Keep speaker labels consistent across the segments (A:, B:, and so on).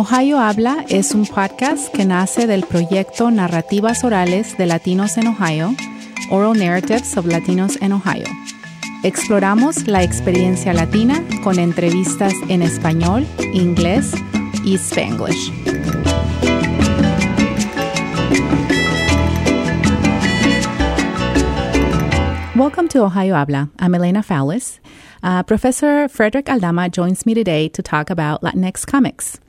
A: Ohio Habla es un podcast que nace del proyecto Narrativas Orales de Latinos en Ohio, Oral Narratives of Latinos in Ohio. Exploramos la experiencia latina con entrevistas en español, inglés y spanglish. Welcome to Ohio Habla. I'm Elena Fowlis. Uh, Professor Frederick Aldama joins me today to talk about Latinx comics.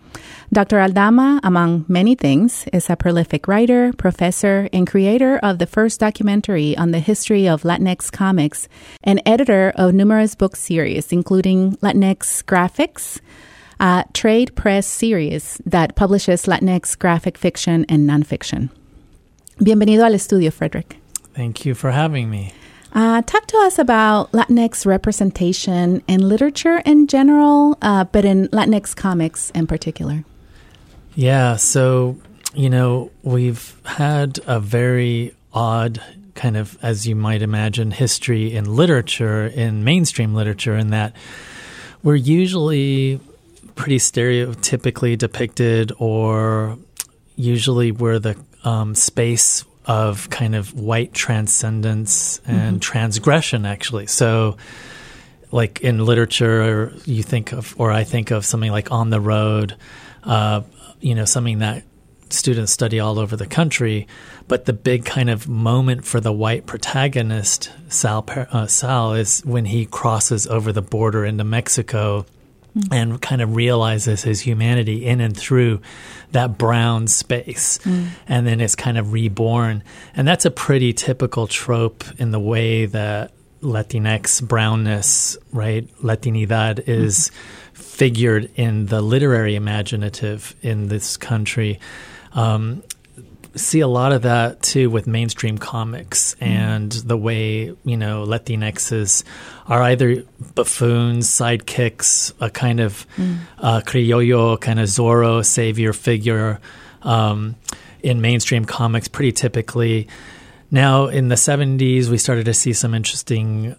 A: Dr. Aldama, among many things, is a prolific writer, professor, and creator of the first documentary on the history of Latinx comics and editor of numerous book series, including Latinx Graphics, a trade press series that publishes Latinx graphic fiction and nonfiction. Bienvenido al estudio, Frederick.
B: Thank you for having me.
A: Uh, talk to us about Latinx representation in literature in general, uh, but in Latinx comics in particular.
B: Yeah, so, you know, we've had a very odd kind of, as you might imagine, history in literature, in mainstream literature, in that we're usually pretty stereotypically depicted, or usually we're the um, space of kind of white transcendence and mm-hmm. transgression, actually. So, like in literature, you think of, or I think of something like On the Road, uh, you know, something that students study all over the country. But the big kind of moment for the white protagonist, Sal, uh, Sal, is when he crosses over the border into Mexico mm. and kind of realizes his humanity in and through that brown space. Mm. And then it's kind of reborn. And that's a pretty typical trope in the way that Latinx brownness, right? Latinidad is. Mm figured in the literary imaginative in this country. Um, see a lot of that too with mainstream comics mm. and the way you know Latinxes are either buffoons, sidekicks, a kind of mm. uh, criollo, kind of Zorro savior figure um, in mainstream comics, pretty typically. Now, in the 70s, we started to see some interesting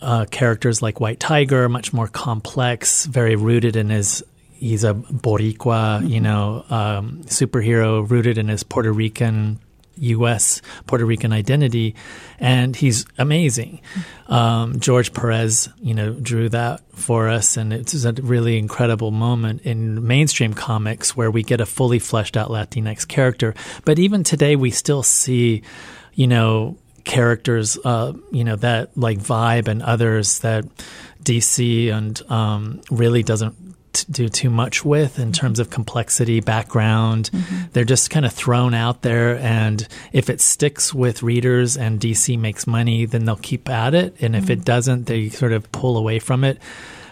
B: uh, characters like White Tiger, much more complex, very rooted in his. He's a Boricua, mm-hmm. you know, um, superhero rooted in his Puerto Rican U.S. Puerto Rican identity, and he's amazing. Um, George Perez, you know, drew that for us, and it's a really incredible moment in mainstream comics where we get a fully fleshed out Latinx character. But even today, we still see, you know, characters, uh, you know, that like Vibe and others that DC and um, really doesn't t- do too much with in terms of complexity, background. Mm-hmm. They're just kind of thrown out there, and if it sticks with readers and DC makes money, then they'll keep at it, and if mm-hmm. it doesn't, they sort of pull away from it.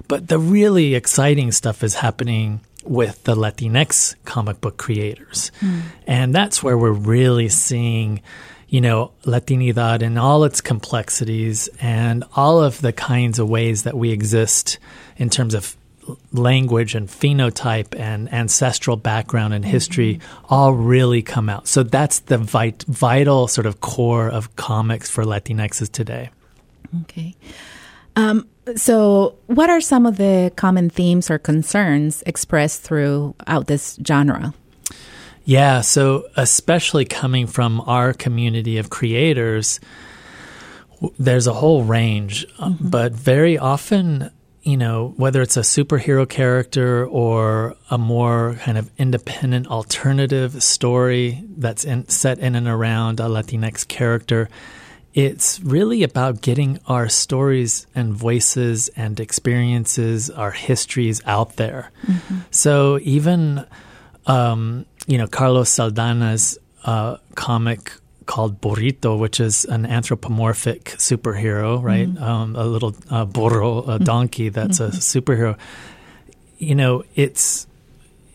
B: But the really exciting stuff is happening with the Latinx comic book creators. Mm. And that's where we're really seeing you know, Latinidad in all its complexities and all of the kinds of ways that we exist in terms of language and phenotype and ancestral background and history mm-hmm. all really come out. So that's the vit- vital sort of core of comics for Latinxes today.
A: Okay. Um, so, what are some of the common themes or concerns expressed throughout this genre?
B: Yeah, so especially coming from our community of creators, there's a whole range, uh, mm-hmm. but very often, you know, whether it's a superhero character or a more kind of independent alternative story that's in, set in and around a Latinx character, it's really about getting our stories and voices and experiences, our histories out there. Mm-hmm. So even um, you know, Carlos Saldana's uh, comic called Burrito, which is an anthropomorphic superhero, right? Mm-hmm. Um, a little uh, burro, a mm-hmm. donkey that's mm-hmm. a superhero. You know, it's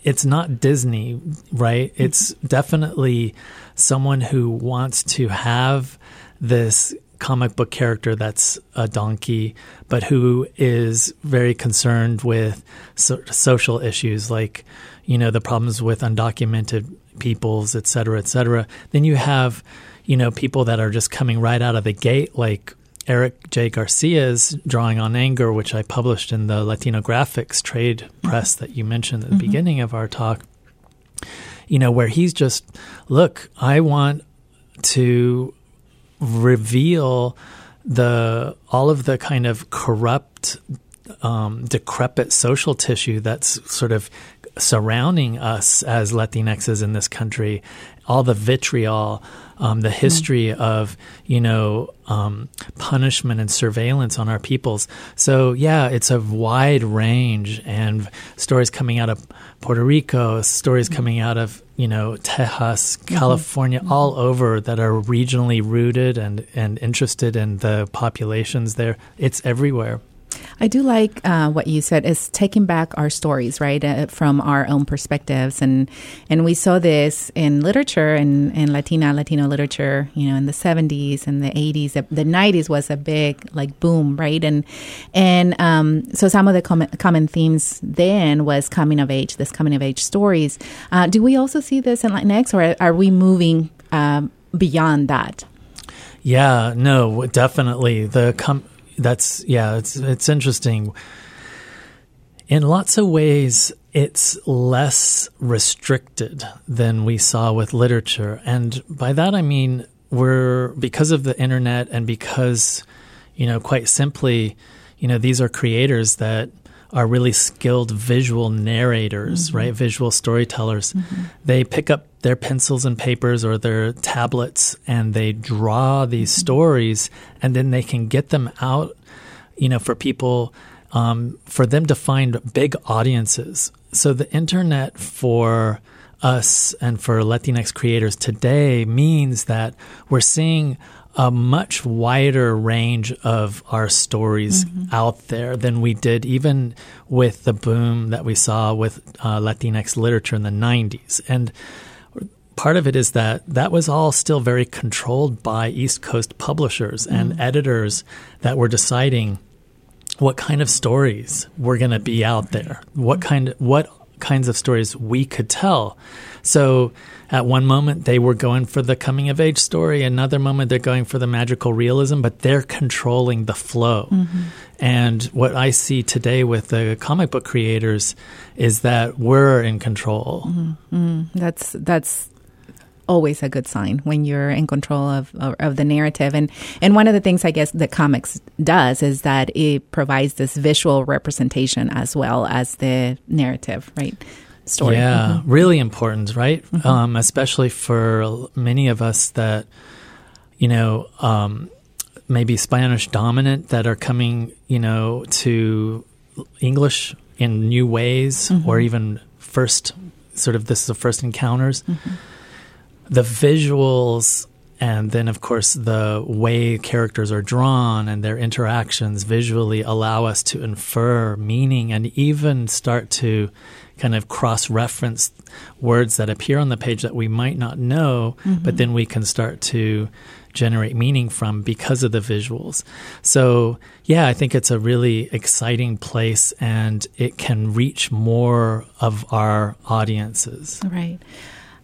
B: it's not Disney, right? Mm-hmm. It's definitely someone who wants to have this comic book character that's a donkey, but who is very concerned with so- social issues like you know, the problems with undocumented peoples, et cetera, et cetera. Then you have, you know, people that are just coming right out of the gate, like Eric J. Garcia's Drawing on Anger, which I published in the Latinographix trade press that you mentioned at the mm-hmm. beginning of our talk, you know, where he's just, look, I want to reveal the all of the kind of corrupt um, decrepit social tissue that's sort of surrounding us as Latinxes in this country, all the vitriol, um, the history mm of you know um, punishment and surveillance on our peoples. So yeah, it's a wide range and stories coming out of Puerto Rico, stories mm coming out of you know Texas, mm-hmm. California, mm-hmm. all over that are regionally rooted and and interested in the populations there. It's everywhere.
A: I do like uh, what you said is taking back our stories, right, uh, from our own perspectives, and and we saw this in literature and in, in Latina Latino literature, you know, in the seventies and the eighties. The nineties was a big like boom, right, and and um, so some of the common, common themes then was coming of age, this coming of age stories. Uh, do we also see this in Latinx, or are we moving um, beyond that?
B: Yeah, no, definitely the com- that's yeah, it's it's interesting. In lots of ways, it's less restricted than we saw with literature, and by that I mean we're because of the internet and because you know quite simply, you know these are creators that are really skilled visual narrators, mm-hmm. right? Visual storytellers. Mm-hmm. They pick up their pencils and papers or their tablets and they draw these mm-hmm. stories and then they can get them out, you know, for people, um, for them to find big audiences. So the internet for us and for Latinx creators today means that we're seeing a much wider range of our stories mm-hmm. out there than we did even with the boom that we saw with uh, Latinx literature in the 90s. And part of it is that that was all still very controlled by East Coast publishers and editors that were deciding what kind of stories were going to be out there, what kind what kinds of stories we could tell. So at one moment they were going for the coming of age story, another moment they're going for the magical realism, but they're controlling the flow. Mm-hmm. And what I see today with the comic book creators is that we're in control.
A: Mm-hmm. Mm-hmm. That's that's always a good sign when you're in control of, of, of, the narrative. And, and one of the things I guess that comics does is that it provides this visual representation as well as the narrative, right? story.
B: Yeah, mm-hmm. really important, right? Mm-hmm. Um, especially for many of us that, you know, um, maybe Spanish dominant that are coming, you know, to English in new ways mm-hmm. or even first sort of this is the first encounters. The visuals and then of course the way characters are drawn and their interactions visually allow us to infer meaning and even start to kind of cross reference words that appear on the page that we might not know, mm-hmm. but then we can start to generate meaning from because of the visuals. So, yeah, I think it's a really exciting place and it can reach more of our audiences.
A: Right.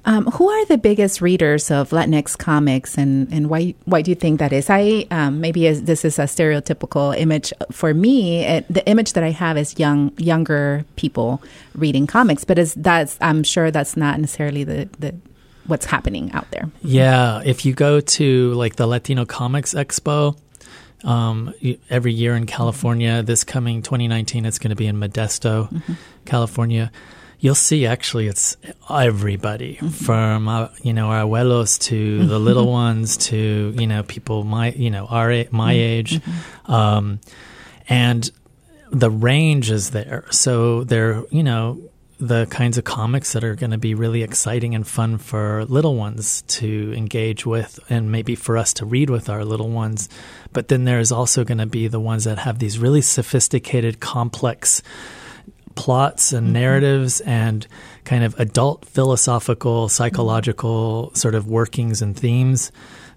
A: Um, who are the biggest readers of Latinx comics, and, and why why do you think that is? I um, maybe as, this is a stereotypical image for me. It, the image that I have is young younger people reading comics, but is that's I'm sure that's not necessarily the, the what's happening out there.
B: Yeah, if you go to like the Latino Comics Expo, um, every year in California. This coming 2019, it's going to be in Modesto, mm-hmm. California you'll see actually it's everybody mm-hmm. from uh, you know our abuelos to the little ones to you know people my you know our my mm-hmm. age mm-hmm. um, and the range is there so they're you know the kinds of comics that are going to be really exciting and fun for little ones to engage with and maybe for us to read with our little ones but then there's also going to be the ones that have these really sophisticated complex plots and mm-hmm. narratives and kind of adult philosophical, psychological sort of workings and themes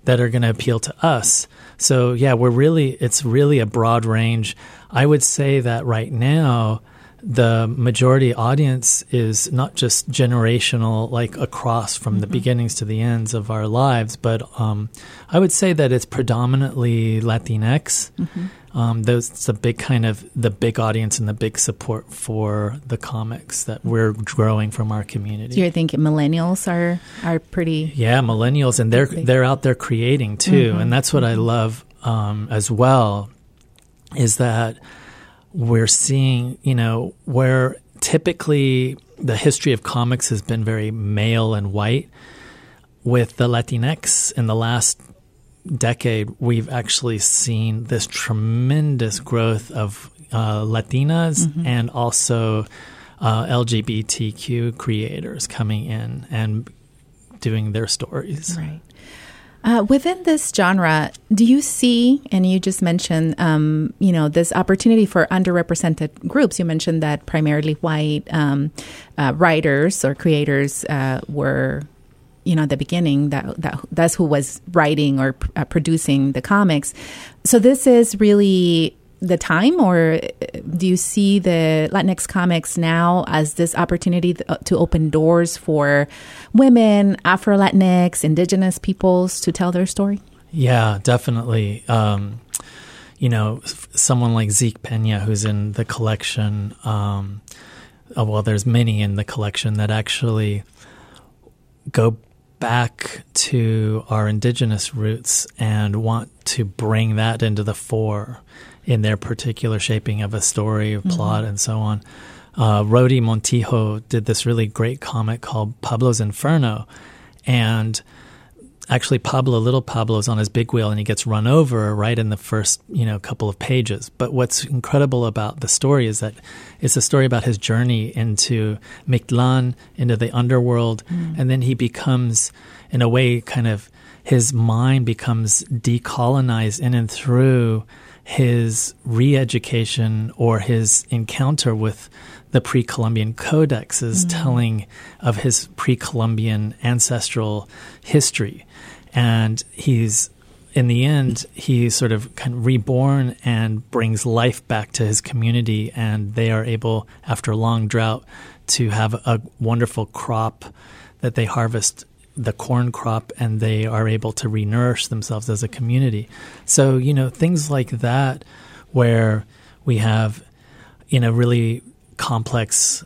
B: that are going to appeal to us. So, yeah, we're really, it's really a broad range. I would say that right now, the majority audience is not just generational, like across from mm-hmm. the beginnings to the ends of our lives, but um, I would say that it's predominantly Latinx. Mm-hmm. Um, those the big kind of the big audience and the big support for the comics that we're growing from our community.
A: Do you think millennials are are pretty?
B: Yeah, millennials, and they're big. they're out there creating too, mm-hmm. and that's what I mm-hmm. love um, as well. Is that we're seeing, you know, where typically the history of comics has been very male and white. With the Latinx in the last decade, we've actually seen this tremendous growth of uh, Latinas mm-hmm. and also uh, LGBTQ creators coming in and doing their stories.
A: Right. Uh, within this genre, do you see, and you just mentioned, um, you know, this opportunity for underrepresented groups? You mentioned that primarily white um, uh, writers or creators uh, were, you know, at the beginning that, that that's who was writing or uh, producing the comics. So this is really the time, or do you see the Latinx comics now as this opportunity uh, to open doors for women, Afro Latinx, Indigenous peoples to tell their story?
B: Yeah, definitely. Um, you know, someone like Zeke Pena, who's in the collection. Um, oh, well, there's many in the collection that actually go back to our indigenous roots and want to bring that into the fore in their particular shaping of a story, mm-hmm. plot, and so on. Uh, Rhode Montijo did this really great comic called Pablo's Inferno, and actually Pablo, little Pablo's on his big wheel, and he gets run over right in the first you know couple of pages. But what's incredible about the story is that it's a story about his journey into Mictlan, into the underworld, mm. and then he becomes, in a way, kind of his mind becomes decolonized in and through his re education or his encounter with the pre Columbian codexes mm. telling of his pre Columbian ancestral history. And he's, in the end, he's sort of kind of reborn and brings life back to his community. And they are able, after a long drought, to have a wonderful crop that they harvest the corn crop and they are able to renourish themselves as a community. So, you know, things like that where we have in a really complex,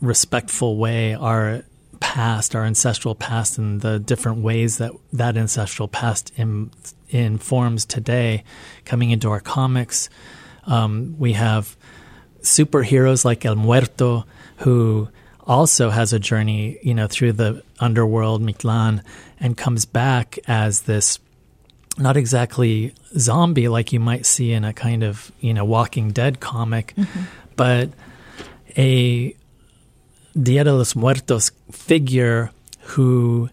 B: respectful way our past, our ancestral past, and the different ways that that ancestral past in, informs today coming into our comics. Um, we have superheroes like El Muerto who also has a journey, you know, through the underworld, Mictlan, and comes back as this not exactly zombie like you might see in a kind of, you know, Walking Dead comic, mm-hmm. but a Dia de los Muertos figure who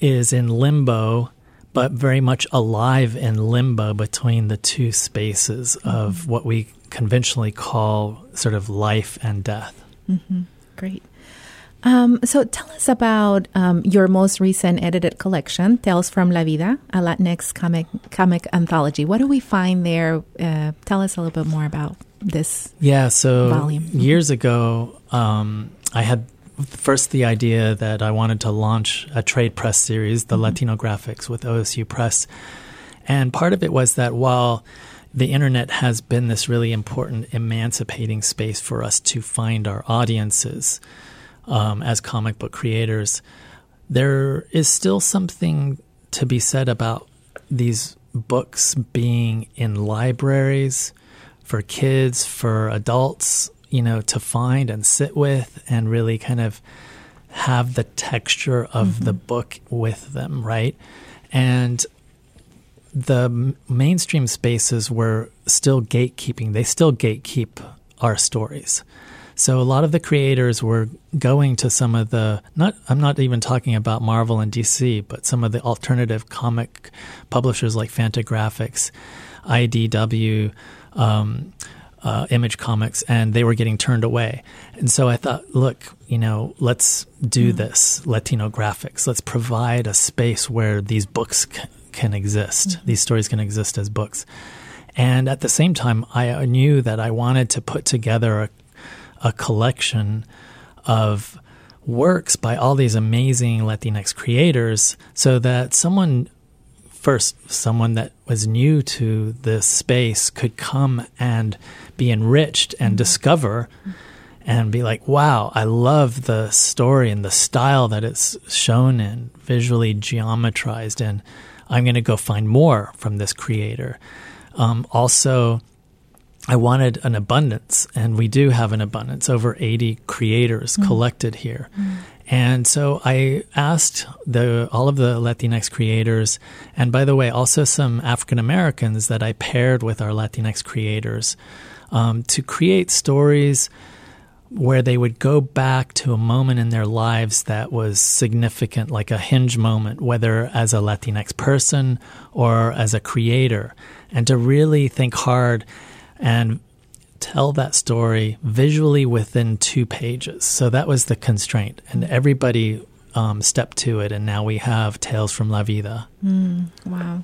B: is in limbo, but very much alive in limbo between the two spaces mm-hmm. of what we conventionally call sort of life and death.
A: Mm-hmm. Great. Um, so tell us about um, your most recent edited collection, Tales from La Vida, a Latinx comic comic anthology. What do we find there? Uh, tell us a little bit more about this.
B: Yeah, so
A: volume.
B: years ago, um, I had first the idea that I wanted to launch a trade press series, the mm-hmm. Latinographix, with OSU Press, and part of it was that while the internet has been this really important emancipating space for us to find our audiences um, as comic book creators, there is still something to be said about these books being in libraries for kids, for adults, you know, to find and sit with and really kind of have the texture of mm-hmm. the book with them, right? And the mainstream spaces were still gatekeeping. They still gatekeep our stories. So a lot of the creators were going to some of the not I'm not even talking about Marvel and DC, but some of the alternative comic publishers like Fantagraphics, IDW, um, uh, Image Comics, and they were getting turned away. And so I thought, look, you know, let's do mm. this Latinographix. Let's provide a space where these books c- can exist. Mm. These stories can exist as books. And at the same time, I knew that I wanted to put together a a collection of works by all these amazing Latinx creators so that someone first someone that was new to this space could come and be enriched and mm-hmm. discover and be like, wow, I love the story and the style that it's shown in, visually geometrized, and I'm going to go find more from this creator. Um, also, I wanted an abundance, and we do have an abundance over 80 creators mm. collected here. Mm. And so I asked the all of the Latinx creators, and by the way, also some African Americans that I paired with our Latinx creators, um, to create stories where they would go back to a moment in their lives that was significant, like a hinge moment, whether as a Latinx person or as a creator, and to really think hard and tell that story visually within two pages. So that was the constraint, and everybody um, stepped to it, and now we have Tales from La Vida.
A: Mm, wow.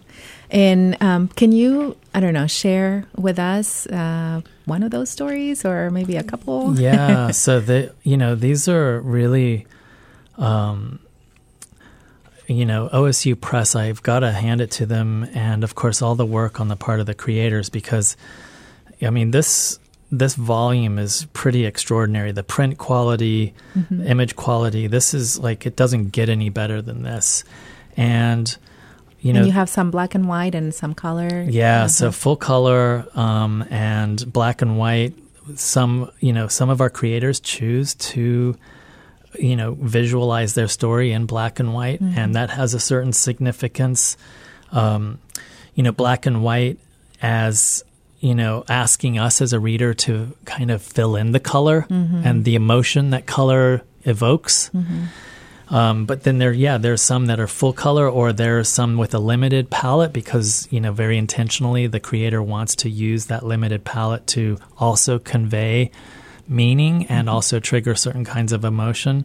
A: And um, can you, I don't know, share with us uh, one of those stories or maybe a couple?
B: yeah. So, the, you know, these are really, um, you know, OSU Press, I've got to hand it to them. And of course, all the work on the part of the creators because, I mean, this. This volume is pretty extraordinary. The print quality, mm-hmm. image quality, this is like, it doesn't get any better than this. And
A: you know, and you have some black and white and some color.
B: Yeah, so full color um, and black and white. Some, you know, some of our creators choose to, you know, visualize their story in black and white, mm-hmm. and that has a certain significance. Um, you know, black and white as you know, asking us as a reader to kind of fill in the color mm-hmm. and the emotion that color evokes. Mm-hmm. Um, but then there, yeah, there's some that are full color, or there's some with a limited palette because you know very intentionally the creator wants to use that limited palette to also convey meaning and mm-hmm. also trigger certain kinds of emotion.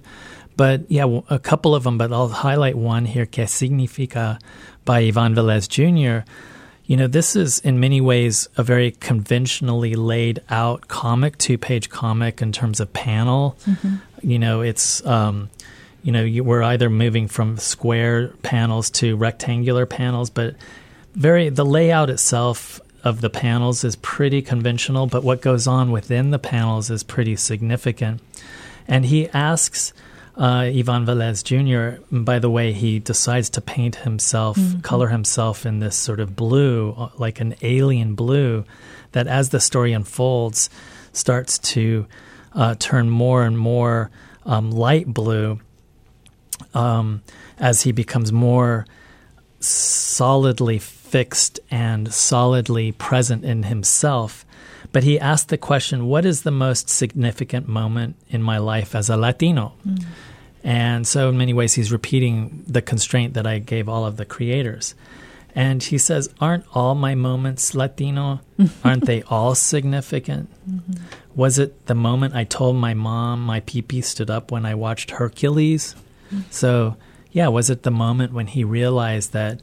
B: But yeah, a couple of them, but I'll highlight one here, Que Significa by Ivan Velez Jr. You know, this is in many ways a very conventionally laid out comic, two page comic in terms of panel. Mm-hmm. You know, it's um, you know, you, we're either moving from square panels to rectangular panels, but very the layout itself of the panels is pretty conventional, but what goes on within the panels is pretty significant. And he asks uh, Ivan Velez Jr., by the way, he decides to paint himself, mm-hmm. color himself in this sort of blue, uh, like an alien blue, that as the story unfolds, starts to uh, turn more and more um, light blue um, as he becomes more solidly fixed and solidly present in himself. But he asked the question, What is the most significant moment in my life as a Latino? Mm. And so, in many ways, he's repeating the constraint that I gave all of the creators. And he says, Aren't all my moments Latino? Aren't they all significant? Mm-hmm. Was it the moment I told my mom my pee stood up when I watched Hercules? So, yeah, was it the moment when he realized that,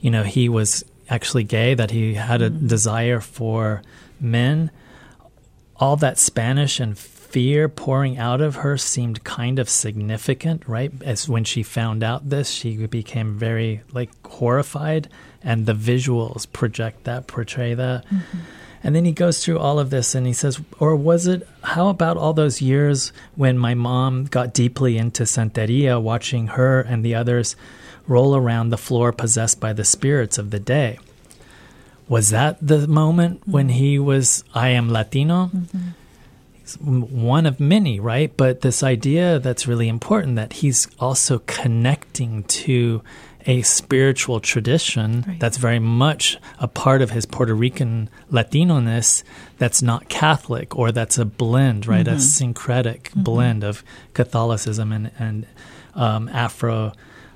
B: you know, he was actually gay, that he had a mm-hmm. desire for men? All that Spanish and fear pouring out of her seemed kind of significant, right? As when she found out this, she became very like horrified, and the visuals project that, portray that. Mm-hmm. And then he goes through all of this and he says, or was it, how about all those years when my mom got deeply into Santeria, watching her and the others roll around the floor possessed by the spirits of the day? Was that the moment when he was, I am Latino? Mm-hmm one of many, right? But this idea that's really important that he's also connecting to a spiritual tradition right. that's very much a part of his Puerto Rican Latino-ness that's not Catholic or that's a blend, right? Mm-hmm. A syncretic mm-hmm. blend of Catholicism and, and um, Afro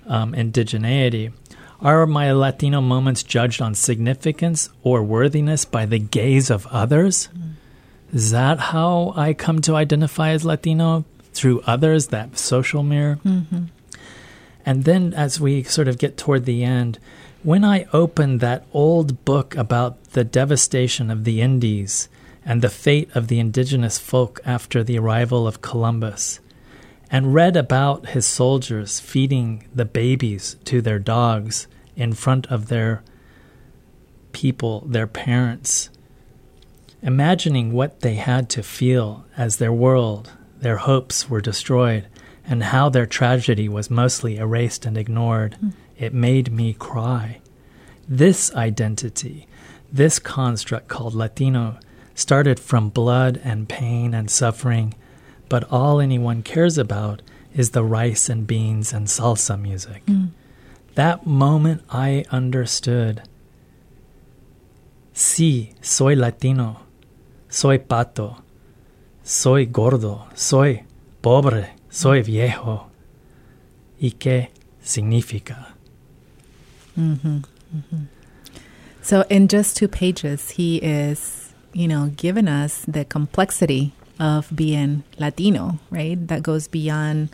B: um, indigeneity. Are my Latino moments judged on significance or worthiness by the gaze of others? Mm. Is that how I come to identify as Latino? Through others, that social mirror? Mm-hmm. And then as we sort of get toward the end, when I opened that old book about the devastation of the Indies and the fate of the indigenous folk after the arrival of Columbus, and read about his soldiers feeding the babies to their dogs in front of their people, their parents, imagining what they had to feel as their world, their hopes were destroyed, and how their tragedy was mostly erased and ignored, mm. it made me cry. This identity, this construct called Latino, started from blood and pain and suffering, but all anyone cares about is the rice and beans and salsa music. Mm. That moment I understood. Sí, soy Latino. Soy pato. Soy gordo. Soy pobre. Soy viejo. ¿Y qué significa?
A: Mm-hmm, mm-hmm. So, in just two pages, he is, you know, giving us the complexity of being Latino, right? That goes beyond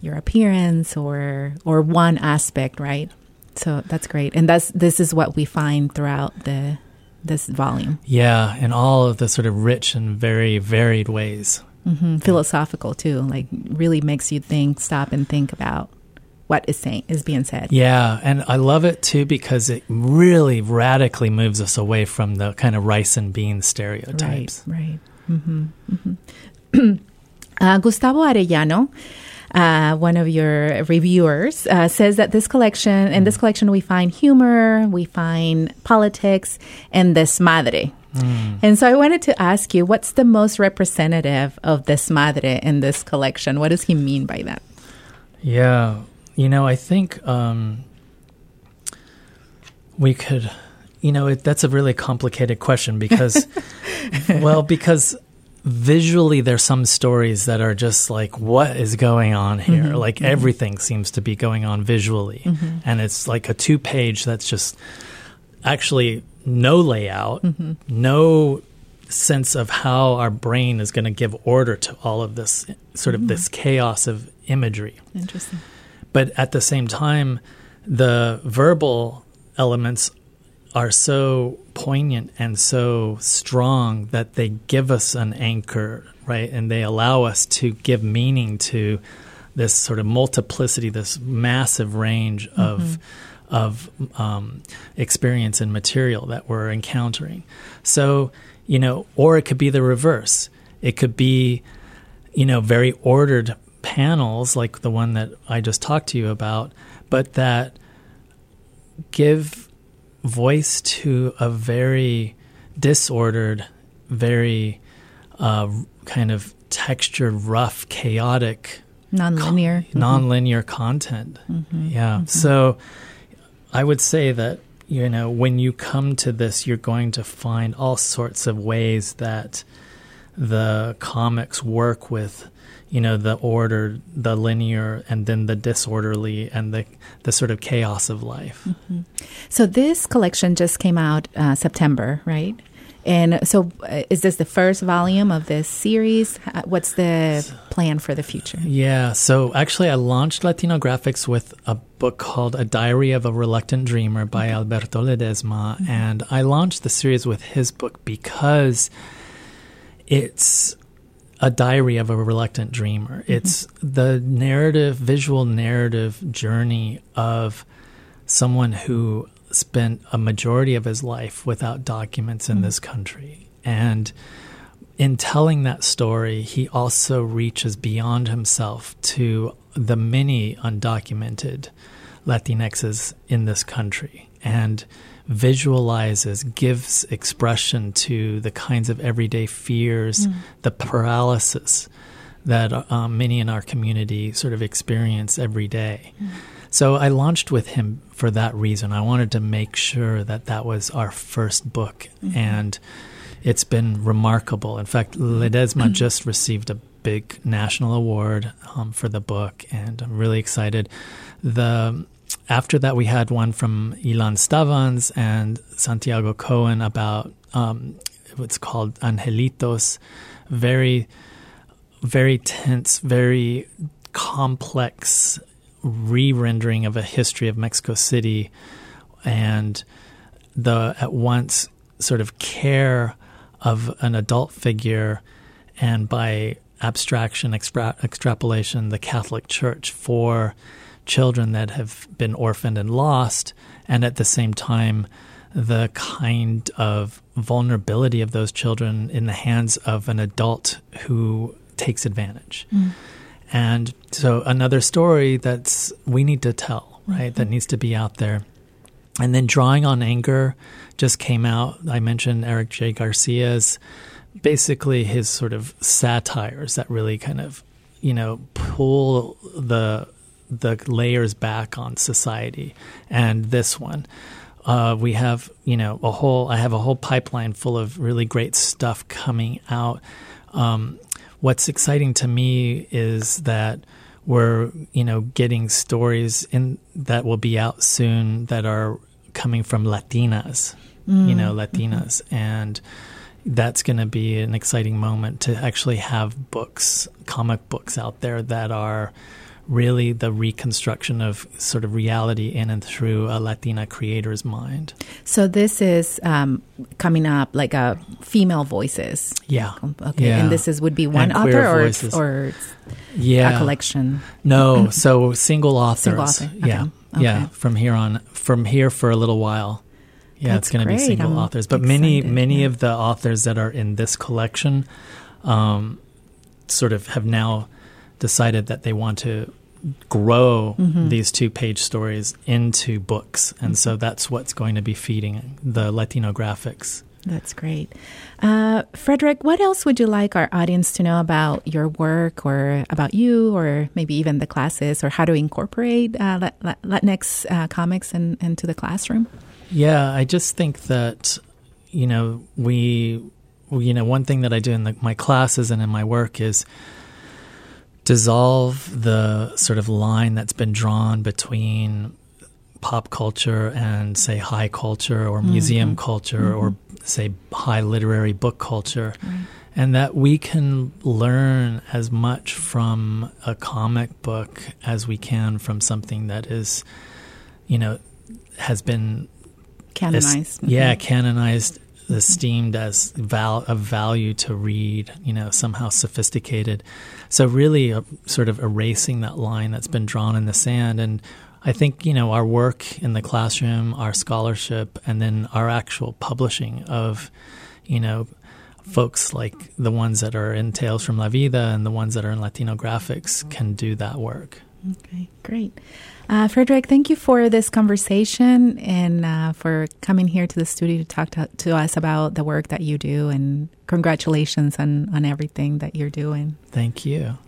A: your appearance or or one aspect, right? So that's great, and that's this is what we find throughout the this volume.
B: Yeah, in all of the sort of rich and very varied ways.
A: Mm-hmm. Philosophical too, like really makes you think, stop and think about what is saying is being said.
B: Yeah, and I love it too because it really radically moves us away from the kind of rice and bean stereotypes.
A: Right, right. Mm-hmm, mm-hmm. uh, Gustavo Arellano uh, one of your reviewers, uh, says that this collection, in this collection, we find humor, we find politics, and desmadre. Mm. And so I wanted to ask you, what's the most representative of desmadre in this collection? What does he mean by that?
B: Yeah, you know, I think um, we could, you know, it, that's a really complicated question because, well, because visually there's some stories that are just like what is going on here mm-hmm. like mm-hmm. everything seems to be going on visually mm-hmm. and it's like a two page that's just actually no layout mm-hmm. no sense of how our brain is going to give order to all of this sort of mm. this chaos of imagery
A: interesting
B: but at the same time the verbal elements are so poignant and so strong that they give us an anchor, right? And they allow us to give meaning to this sort of multiplicity, this massive range mm-hmm. of of um, experience and material that we're encountering. So, you know, or it could be the reverse. It could be, you know, very ordered panels like the one that I just talked to you about, but that give voice to a very disordered, very uh, kind of textured, rough, chaotic,
A: nonlinear,
B: con- nonlinear mm-hmm. content. Mm-hmm. Yeah. Mm-hmm. So I would say that you know when you come to this, you're going to find all sorts of ways that the comics work with you know the order the linear and then the disorderly and the the sort of chaos of life mm-hmm.
A: so this collection just came out uh, september right and so uh, is this the first volume of this series what's the plan for the future
B: yeah so actually i launched Latinographix with a book called a diary of a reluctant dreamer by mm-hmm. alberto ledesma mm-hmm. and i launched the series with his book because it's a diary of a reluctant dreamer. Mm-hmm. It's the narrative, visual narrative journey of someone who spent a majority of his life without documents in mm-hmm. this country. And in telling that story, he also reaches beyond himself to the many undocumented Latinxes in this country. And visualizes, gives expression to the kinds of everyday fears, mm. the paralysis that uh, many in our community sort of experience every day. Mm. So I launched with him for that reason. I wanted to make sure that that was our first book, mm-hmm. and it's been remarkable. In fact, Ledesma mm-hmm. just received a big national award um, for the book, and I'm really excited. The after that, we had one from Ilan Stavans and Santiago Cohen about um, what's called Angelitos. Very, very tense, very complex re rendering of a history of Mexico City and the at once sort of care of an adult figure, and by abstraction, extra- extrapolation, the Catholic Church for children that have been orphaned and lost, and at the same time, the kind of vulnerability of those children in the hands of an adult who takes advantage. Mm. And so, another story that's we need to tell, right? Mm-hmm. That needs to be out there. And then, drawing on anger just came out. I mentioned Eric J. Garcia's basically his sort of satires that really kind of, you know, pull the the layers back on society. And this one, uh, we have you know a whole. I have a whole pipeline full of really great stuff coming out. Um, what's exciting to me is that we're you know getting stories in that will be out soon that are coming from Latinas, mm. you know Latinas, mm-hmm. and that's going to be an exciting moment to actually have books, comic books out there that are really the reconstruction of sort of reality in and through a Latina creator's mind.
A: So this is um, coming up like a uh, female voices.
B: Yeah.
A: Okay.
B: Yeah.
A: And this is would be one and author or or
B: yeah.
A: a collection.
B: No, so single authors.
A: Single author. Okay.
B: Yeah. Okay. Yeah. From here on, from here for a little while. Yeah,
A: That's
B: it's going to be single
A: I'm
B: authors, but
A: excited,
B: many many
A: yeah.
B: of the authors that are in this collection, um, sort of have now decided that they want to grow mm-hmm. these two page stories into books. And mm-hmm. so that's what's going to be feeding the Latinographix.
A: That's great. Uh, Frederick, what else would you like our audience to know about your work or about you or maybe even the classes or how to incorporate uh, Latinx uh, comics in, into the classroom?
B: Yeah, I just think that, you know, we, you know, one thing that I do in the, my classes and in my work is dissolve the sort of line that's been drawn between pop culture and say high culture or museum mm-hmm. culture mm-hmm. or say high literary book culture right. and that we can learn as much from a comic book as we can from something that is you know has been
A: canonized
B: yeah canonized esteemed as val- of value to read, you know, somehow sophisticated. So really, uh, sort of erasing that line that's been drawn in the sand. And I think you know our work in the classroom, our scholarship, and then our actual publishing of, you know, folks like the ones that are in Tales from La Vida and the ones that are in Latinographix can do that work.
A: Okay, great. Uh, Frederick, thank you for this conversation and uh, for coming here to the studio to talk to, to, us about the work that you do. And congratulations on, on everything that you're doing.
B: Thank you.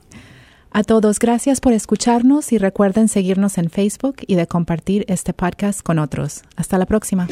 A: A todos, gracias por escucharnos y recuerden seguirnos en Facebook y de compartir este podcast con otros. Hasta la próxima.